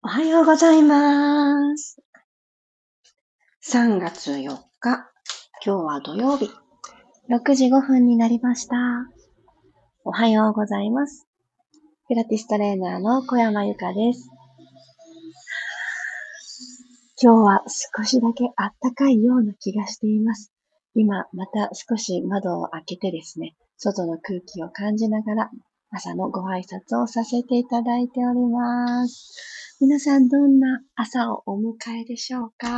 おはようございます。3月4日、今日は土曜日、6時5分になりました。おはようございます。ピラティストレーナーの小山由かです。今日は少しだけあったかいような気がしています。今、また少し窓を開けてですね、外の空気を感じながら朝のご挨拶をさせていただいております。皆さんどんな朝をお迎えでしょうか？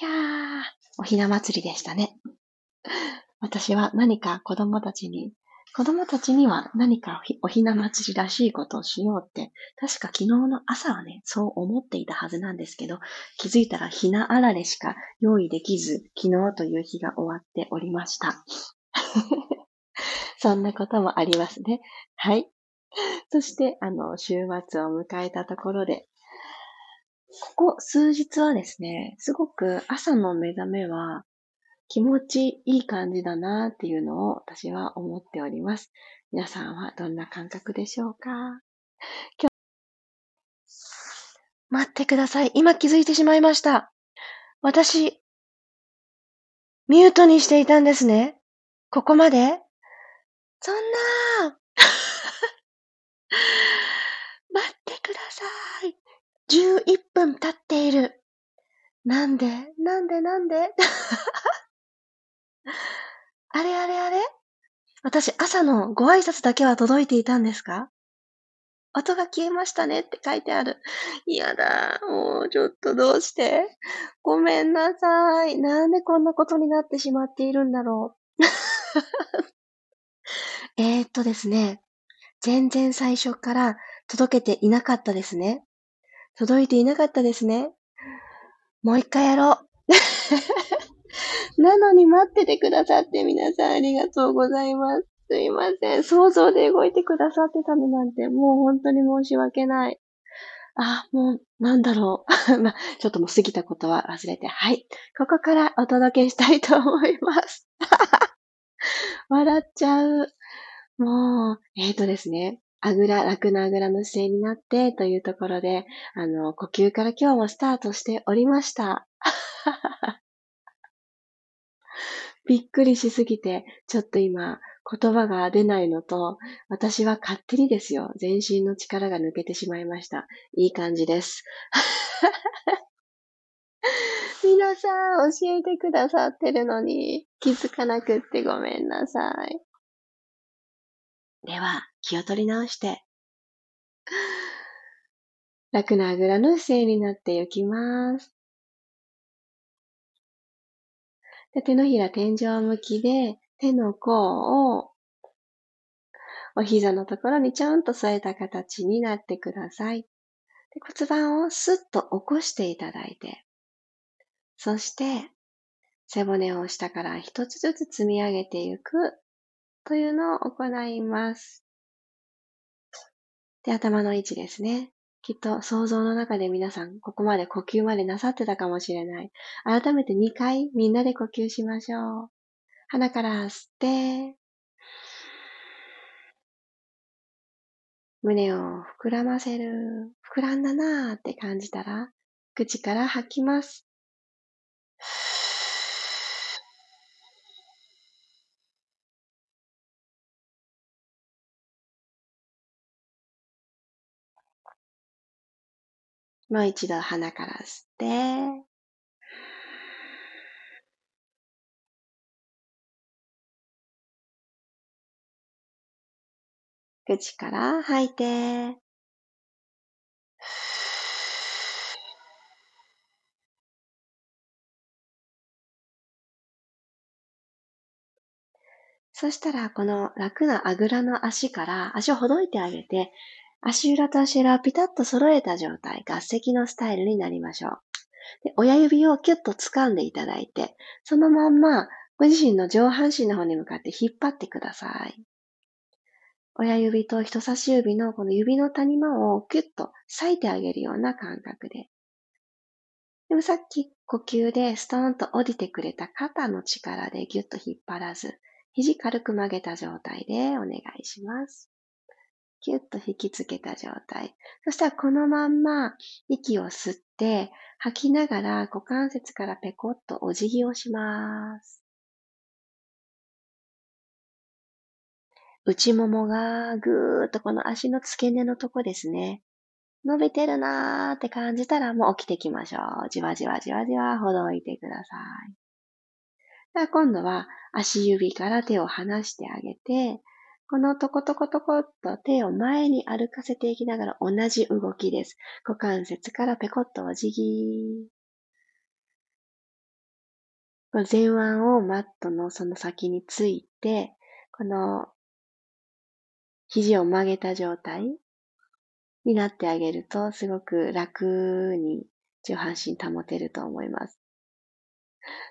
いやー、おひな祭りでしたね。私は何か子供たちに、子供たちには何かおひな祭りらしいことをしようって、確か昨日の朝はね、そう思っていたはずなんですけど、気づいたらひなあられしか用意できず、昨日という日が終わっておりました。そんなこともありますね。はい。そして、あの、週末を迎えたところで、ここ数日はですね、すごく朝の目覚めは気持ちいい感じだなっていうのを私は思っております。皆さんはどんな感覚でしょうか？今日、待ってください。今気づいてしまいました。私、ミュートにしていたんですね。ここまでそんな 待ってください。11分経っている。なんでなんでなんで？あれあれあれ？私朝のご挨拶だけは届いていたんですか？音が消えましたねって書いてある。嫌だ。もうちょっとどうして？ごめんなさい。なんでこんなことになってしまっているんだろう。えーっとですね。全然最初から届けていなかったですね。届いていなかったですね。もう一回やろう。なのに待っててくださって皆さんありがとうございます。すいません。想像で動いてくださってたのなんて、もう本当に申し訳ない。あ、もう、なんだろう。ま、ちょっともう過ぎたことは忘れて、はい。ここからお届けしたいと思います。笑っちゃう。もう、えーとですね。あぐら、楽なあぐらの姿勢になってというところで、あの、呼吸から今日もスタートしておりました。びっくりしすぎて、ちょっと今、言葉が出ないのと、私は勝手にですよ、全身の力が抜けてしまいました。いい感じです。皆さん、教えてくださってるのに、気づかなくってごめんなさい。では、気を取り直して、楽なあぐらの姿勢になっていきます。で手のひら天井向きで、手の甲をお膝のところにちょんと添えた形になってください。で骨盤をスッと起こしていただいて、そして背骨を下から一つずつ積み上げていくというのを行います。で、頭の位置ですね。きっと想像の中で皆さん、ここまで呼吸までなさってたかもしれない。改めて2回みんなで呼吸しましょう。鼻から吸って、胸を膨らませる。膨らんだなーって感じたら、口から吐きます。もう一度鼻から吸って、口から吐いて、そしたら、この楽なあぐらの足から足をほどいてあげて、足裏と足裏をピタッと揃えた状態、合石のスタイルになりましょう。で親指をキュッと掴んでいただいて、そのまんまご自身の上半身の方に向かって引っ張ってください。親指と人差し指のこの指の谷間をキュッと裂いてあげるような感覚で。でもさっき呼吸でストーンと降りてくれた肩の力でギュッと引っ張らず、肘軽く曲げた状態でお願いします。キュッと引きつけた状態。そしたらこのまんま息を吸って吐きながら股関節からペコッとお辞儀をします。内ももがぐーっとこの足の付け根のとこですね。伸びてるなーって感じたらもう起きてきましょう。じわじわじわじわほどいてください。では今度は足指から手を離してあげて、このトコトコトコっと手を前に歩かせていきながら同じ動きです。股関節からペコッとお辞儀。前腕をマットのその先について、この肘を曲げた状態になってあげると、すごく楽に上半身保てると思います。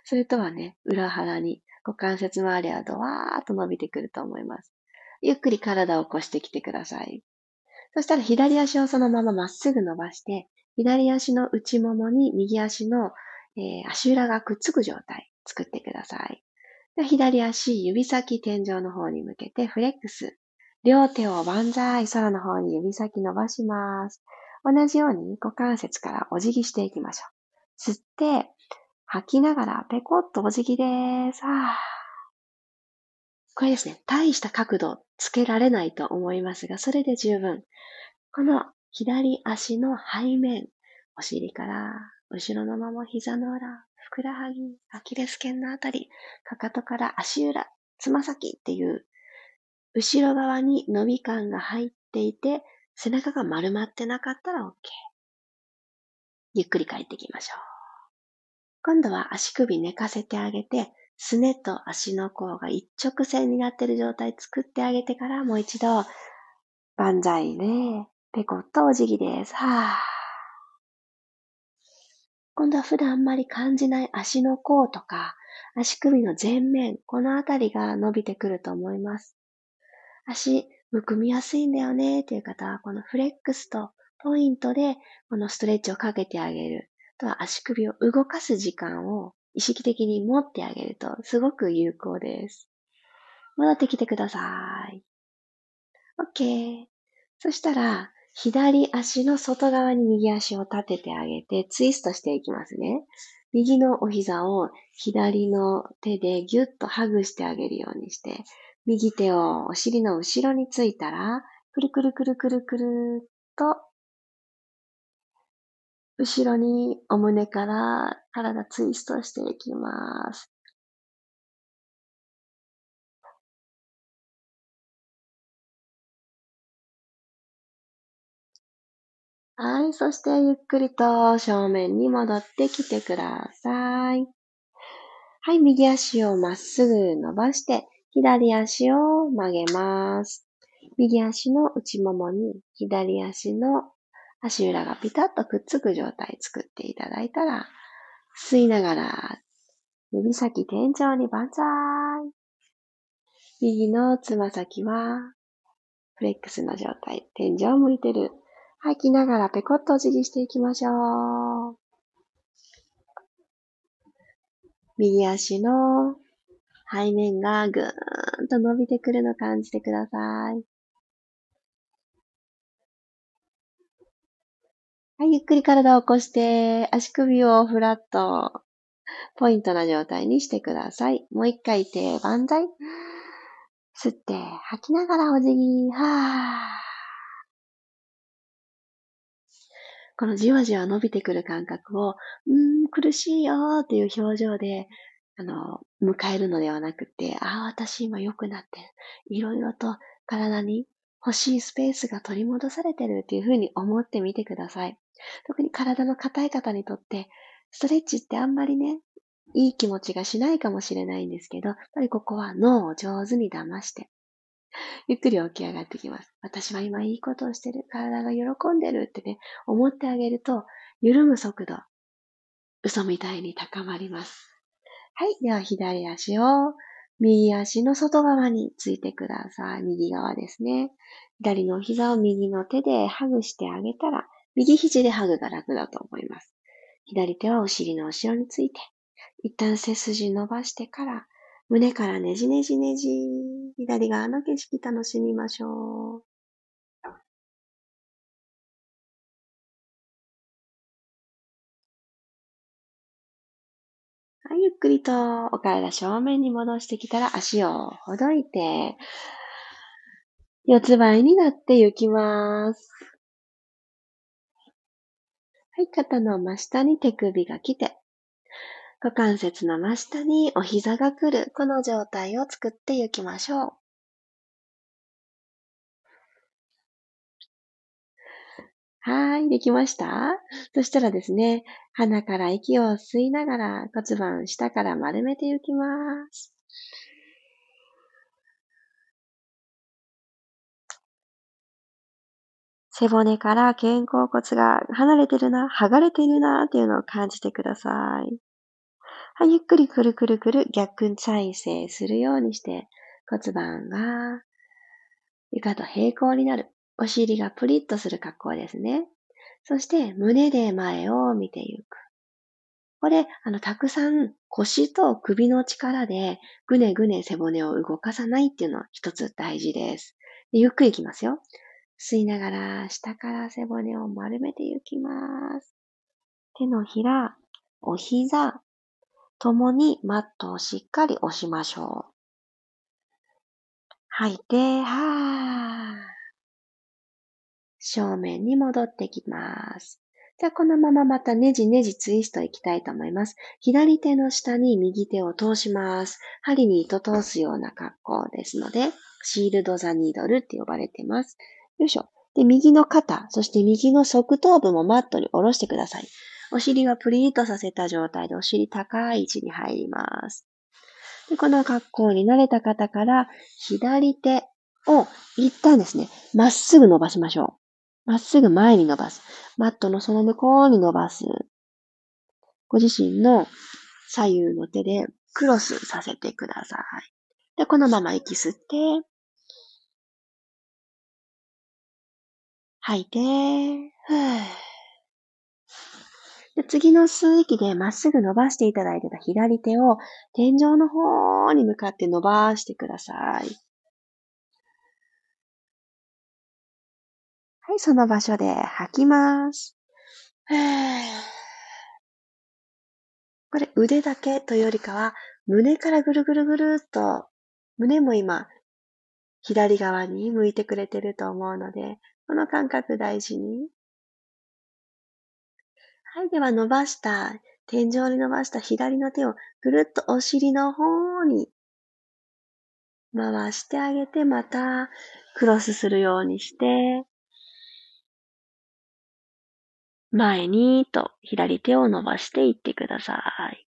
それとはね、裏腹に股関節周りはドワーッと伸びてくると思います。ゆっくり体を起こしてきてください。そしたら左足をそのまままっすぐ伸ばして、左足の内ももに右足の、えー、足裏がくっつく状態作ってください。で左足、指先天井の方に向けてフレックス。両手を万歳、空の方に指先伸ばします。同じように股関節からお辞儀していきましょう。吸って、吐きながらペコッとお辞儀です。これですね、大した角度つけられないと思いますが、それで十分。この左足の背面、お尻から後ろのまま膝の裏、ふくらはぎ、アキレス腱のあたり、かかとから足裏、つま先っていう後ろ側に伸び感が入っていて、背中が丸まってなかったら OK。ゆっくり帰っていきましょう。今度は足首寝かせてあげて、すねと足の甲が一直線になっている状態作ってあげてからもう一度、万歳ね。ペコッとお辞儀です。はぁ。今度は普段あんまり感じない足の甲とか、足首の前面、このあたりが伸びてくると思います。足、むくみやすいんだよねっていう方は、このフレックスとポイントで、このストレッチをかけてあげる。あとは足首を動かす時間を意識的に持ってあげると、すごく有効です。戻ってきてください。OK。そしたら、左足の外側に右足を立ててあげて、ツイストしていきますね。右のお膝を左の手でギュッとハグしてあげるようにして、右手をお尻の後ろについたら、くるくるくるくるくるっと、後ろにお胸から体ツイストしていきます。はい。そしてゆっくりと正面に戻ってきてください。はい。右足をまっすぐ伸ばして、左足を曲げます。右足の内ももに左足の足裏がピタッとくっつく状態作っていただいたら、吸いながら指先天井に万歳。右のつま先はフレックスの状態。天井を向いてる。吐きながらペコッとお辞儀していきましょう。右足の背面がぐーんと伸びてくるの感じてください。はい、ゆっくり体を起こして、足首をフラット、ポイントな状態にしてください。もう一回手、万歳。吸って、吐きながらお辞儀。はー。このじわじわ伸びてくる感覚を、うーん、苦しいよーっていう表情であの、迎えるのではなくて、ああ、私今良くなってる。いろいろと体に欲しいスペースが取り戻されてるっていうふうに思ってみてください。特に体の硬い方にとって、ストレッチってあんまりね、いい気持ちがしないかもしれないんですけど、やっぱりここは脳を上手に騙して、ゆっくり起き上がってきます。私は今いいことをしてる。体が喜んでるってね、思ってあげると、緩む速度、嘘みたいに高まります。はい。では、左足を右足の外側についてください。右側ですね。左の膝を右の手でハグしてあげたら、右肘でハグが楽だと思います。左手はお尻の後ろについて、一旦背筋伸ばしてから、胸からねじねじねじ、左側の景色楽しみましょう。はい、ゆっくりとお体正面に戻してきたら足をほどいて、四つ倍になって行きます。はい、肩の真下に手首が来て、股関節の真下にお膝が来る、この状態を作っていきましょう。はい、できました？そしたらですね、鼻から息を吸いながら骨盤下から丸めていきます。背骨から肩甲骨が離れてるな、剥がれてるなっていうのを感じてください。はい、ゆっくりくるくるくる逆再生するようにして骨盤が床と平行になる。お尻がプリッとする格好ですね。そして胸で前を見ていく。これ、あの、たくさん腰と首の力でぐねぐね背骨を動かさないっていうのは一つ大事です。ゆっくりいきますよ。吸いながら下から背骨を丸めていきます。手のひら、お膝、ともにマットをしっかり押しましょう。吐いて、はー。正面に戻ってきます。じゃあ、このまままたねじねじツイストいきたいと思います。左手の下に右手を通します。針に糸通すような格好ですので、シールドザニードルって呼ばれてます。よいしょ。で、右の肩、そして右の側頭部もマットに下ろしてください。お尻はプリーとさせた状態でお尻高い位置に入ります。でこの格好に慣れた方から左手を一旦ですね、まっすぐ伸ばしましょう。まっすぐ前に伸ばす。マットのその向こうに伸ばす。ご自身の左右の手でクロスさせてください。で、このまま息吸って、吐いて、ふで次の吸う息でまっすぐ伸ばしていただいてた左手を天井の方に向かって伸ばしてください。はい、その場所で吐きます。これ腕だけというよりかは胸からぐるぐるぐるっと胸も今左側に向いてくれてると思うのでこの感覚大事に。はい。では伸ばした、天井に伸ばした左の手をぐるっとお尻の方に回してあげて、またクロスするようにして、前にと左手を伸ばしていってください。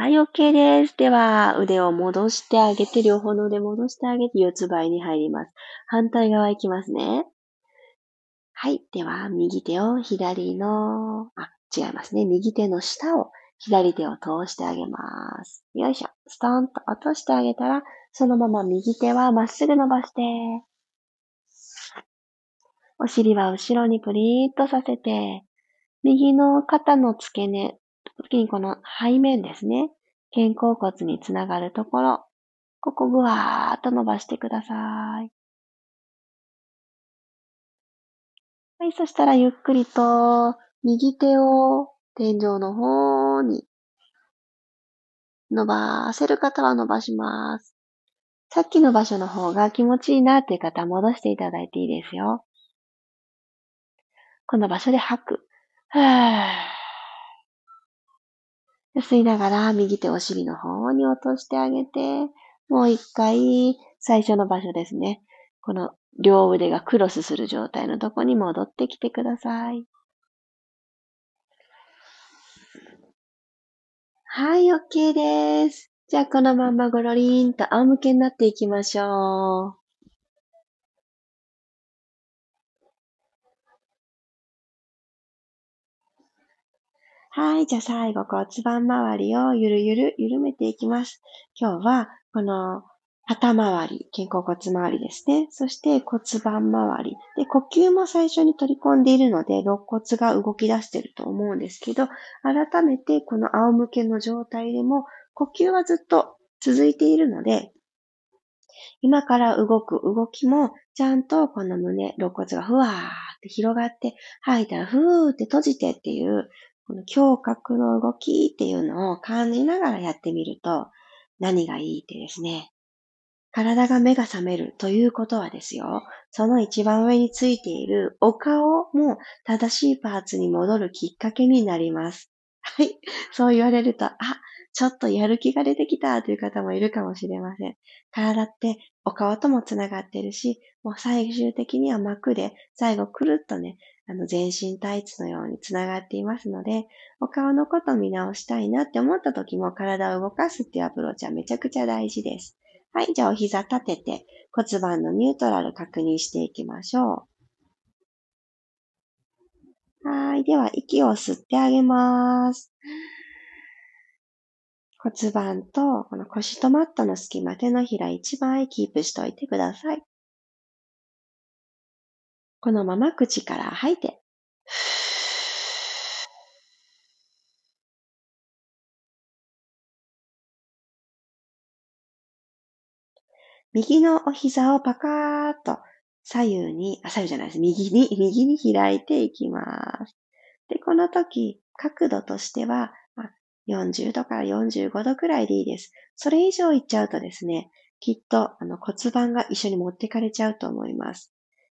はい、OK です。では、腕を戻してあげて、両方の腕戻してあげて、四つ倍に入ります。反対側行きますね。はい。では、右手を左の、あ、違いますね。右手の下を左手を通してあげます。よいしょ。ストーンと落としてあげたら、そのまま右手はまっすぐ伸ばして、お尻は後ろにプリーっとさせて、右の肩の付け根、時にこの背面ですね。肩甲骨につながるところ。ここぐわーっと伸ばしてください。はい、そしたらゆっくりと右手を天井の方に伸ばせる方は伸ばします。さっきの場所の方が気持ちいいなっていう方は戻していただいていいですよ。この場所で吐く。はぁ吸いながら右手お尻の方に落としてあげて、もう一回最初の場所ですね。この両腕がクロスする状態のとこに戻ってきてください。はい、OK です。じゃあこのままゴロリンと仰向けになっていきましょう。はい。じゃあ最後骨盤周りをゆるゆる緩めていきます。今日はこの肩周り、肩甲骨周りですね。そして骨盤周り。で、呼吸も最初に取り込んでいるので、肋骨が動き出していると思うんですけど、改めてこの仰向けの状態でも、呼吸はずっと続いているので、今から動く動きも、ちゃんとこの胸、肋骨がふわーって広がって、吐いたらふーって閉じてっていう、この胸郭の動きっていうのを感じながらやってみると、何がいいってですね、体が目が覚めるということはですよ、その一番上についているお顔も正しいパーツに戻るきっかけになります。はい。そう言われると、あ、ちょっとやる気が出てきたという方もいるかもしれません。体ってお顔ともつながってるし、もう最終的には膜で最後くるっとね、あの全身タイツのようにつながっていますので、お顔のこと見直したいなって思った時も体を動かすっていうアプローチはめちゃくちゃ大事です。はい、じゃあお膝立てて骨盤のニュートラル確認していきましょう。はい、では息を吸ってあげます。骨盤とこの腰とマットの隙間、手のひら一番キープしておいてください。このまま口から吐いて。右のお膝をパカーっと左右に、あ、左右じゃないです。右に、右に開いていきます。で、この時、角度としては、40度から45度くらいでいいです。それ以上いっちゃうとですね、きっとあの骨盤が一緒に持ってかれちゃうと思います。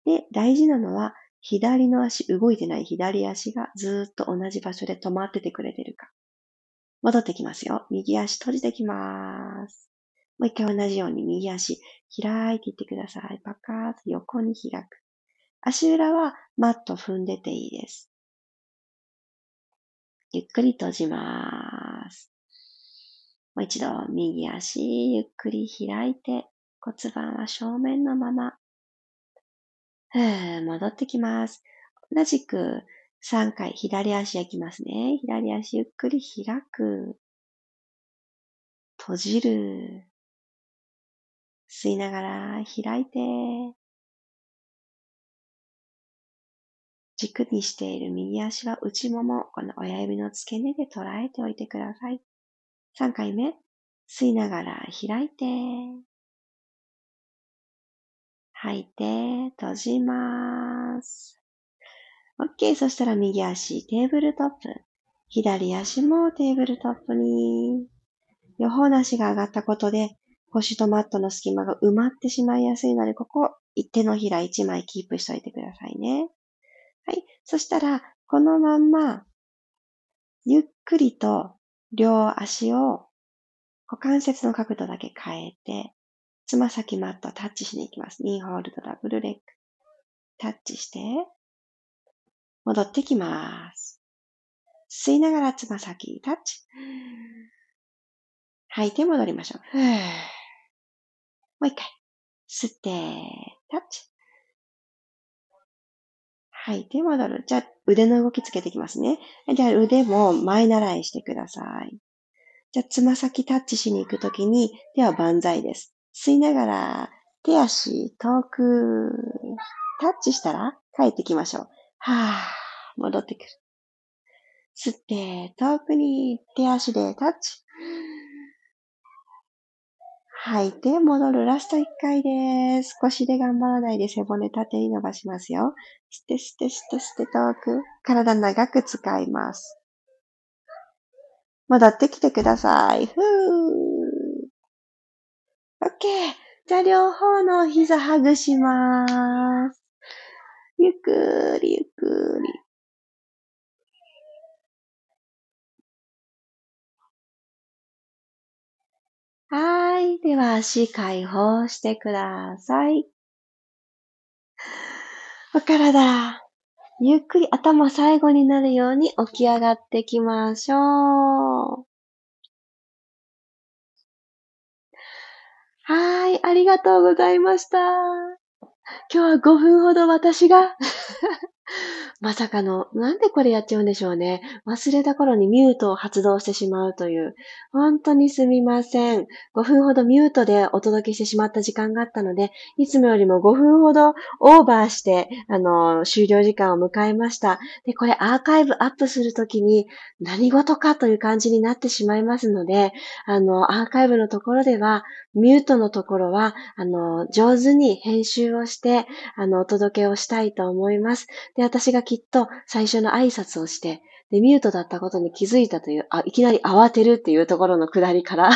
で、大事なのは、左の足、動いてない左足がずっと同じ場所で止まっててくれてるか。戻ってきますよ。右足閉じてきます。もう一回同じように右足開いていってください。パカーッと横に開く。足裏はマット踏んでていいです。ゆっくり閉じます。もう一度、右足、ゆっくり開いて、骨盤は正面のまま。戻ってきます。同じく3回左足焼きますね。左足ゆっくり開く。閉じる。吸いながら開いて。軸にしている右足は内もも、この親指の付け根で捉えておいてください。3回目、吸いながら開いて、吐いて、閉じます。OK。そしたら右足、テーブルトップ。左足もテーブルトップに。両方の足が上がったことで、腰とマットの隙間が埋まってしまいやすいので、ここ、手のひら1枚キープしておいてくださいね。はい。そしたら、このまんま、ゆっくりと両足を股関節の角度だけ変えて、つま先マットタッチしに行きます。ニーホールドダブルレッグ。タッチして、戻ってきます。吸いながらつま先タッチ。吐いて戻りましょう。もう一回。吸って、タッチ。吐いて戻る。じゃあ、腕の動きつけていきますね。じゃあ、腕も前習いしてください。じゃあ、つま先タッチしに行くときに、手は万歳です。吸いながら、手足遠く、タッチしたら帰ってきましょう。はぁ、戻ってくる。吸って、遠くに手足でタッチ。吐いて戻る。ラスト1回です。腰で頑張らないで背骨縦に伸ばしますよ。吸って吸って吸って吸って遠く。体長く使います。戻ってきてください。ふー。OK。じゃあ両方の膝ハグします。ゆっくりゆっくり。はい。では足解放してください。お体、ゆっくり頭最後になるように起き上がってきましょう。はい、ありがとうございました。今日は5分ほど私が まさかの、なんでこれやっちゃうんでしょうね。忘れた頃にミュートを発動してしまうという。本当にすみません。5分ほどミュートでお届けしてしまった時間があったので、いつもよりも5分ほどオーバーして、あの、終了時間を迎えました。で、これアーカイブアップするときに何事かという感じになってしまいますので、あの、アーカイブのところでは、ミュートのところは、あの、上手に編集をして、あの、お届けをしたいと思います。で、私がきっと最初の挨拶をして、で、ミュートだったことに気づいたという、あ、いきなり慌てるっていうところのくだりから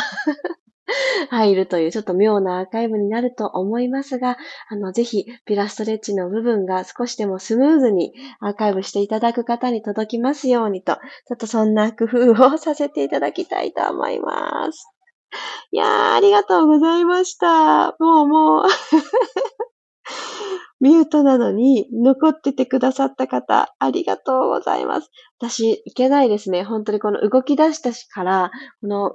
入るというちょっと妙なアーカイブになると思いますが、あの、ぜひ、ピラストレッチの部分が少しでもスムーズにアーカイブしていただく方に届きますようにと、ちょっとそんな工夫をさせていただきたいと思います。いやー、ありがとうございました。もうもうミュートなのに残っててくださった方、ありがとうございます。私、いけないですね。本当にこの動き出したしから、この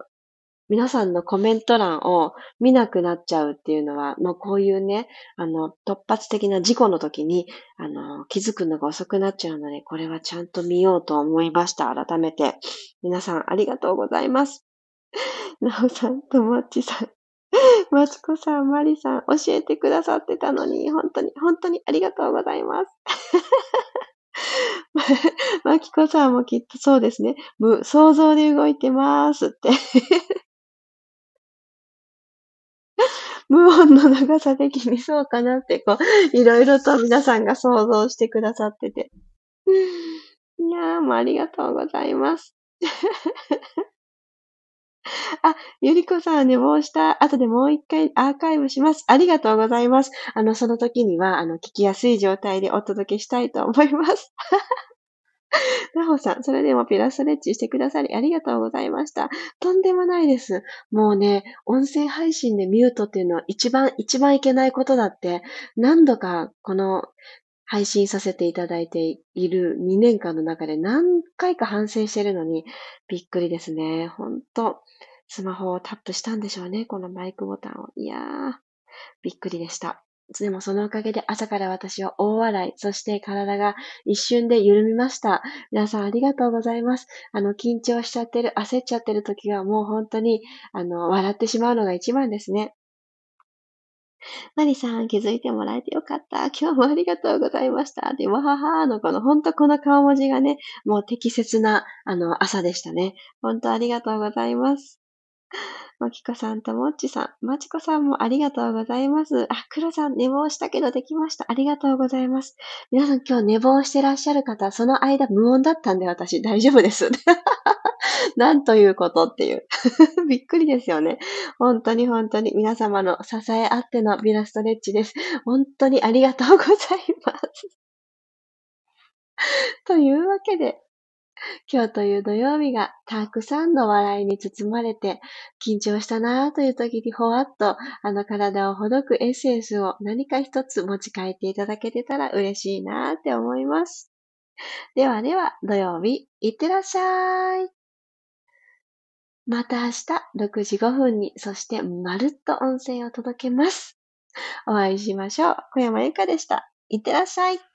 皆さんのコメント欄を見なくなっちゃうっていうのは、もうこういうね、あの、突発的な事故の時に、あの、気づくのが遅くなっちゃうので、これはちゃんと見ようと思いました。改めて。皆さんありがとうございます。なおさん、ともっちさん、マチコさん、マリさん、教えてくださってたのに、本当に、本当にありがとうございます。マキコさんもきっとそうですね。無、想像で動いてますって 無音の長さ的にそうかなって、こう、いろいろと皆さんが想像してくださってて。いやー、もうありがとうございます。あ、ゆりこさん寝坊した後でもう一回アーカイブします。ありがとうございます。あの、その時には、あの、聞きやすい状態でお届けしたいと思います。なほさん、それでもピラストレッチしてくださりありがとうございました。とんでもないです。もうね、音声配信でミュートっていうのは一番、一番いけないことだって、何度かこの配信させていただいている2年間の中で何回か反省してるのにびっくりですね。ほんと。スマホをタップしたんでしょうね。このマイクボタンを。いやー、びっくりでした。でもそのおかげで朝から私は大笑い、そして体が一瞬で緩みました。皆さんありがとうございます。あの、緊張しちゃってる、焦っちゃってる時はもう本当に、あの、笑ってしまうのが一番ですね。マリさん、気づいてもらえてよかった。今日もありがとうございました。でも、ははのこの、ほんとこの顔文字がね、もう適切な、あの、朝でしたね。ほんとありがとうございます。まきこさんともっちさん、まちこさんもありがとうございます。あ、くろさん、寝坊したけどできました。ありがとうございます。皆さん今日寝坊してらっしゃる方、その間無音だったんで私大丈夫です。なんということっていう。びっくりですよね。本当に本当に皆様の支えあってのビラストレッチです。本当にありがとうございます。というわけで、今日という土曜日がたくさんの笑いに包まれて、緊張したなぁという時にほわっとあの体をほどくエッセンスを何か一つ持ち帰っていただけてたら嬉しいなぁって思います。ではでは、土曜日、いってらっしゃい。また明日6時5分に、そしてまるっと音声を届けます。お会いしましょう。小山由かでした。いってらっしゃい。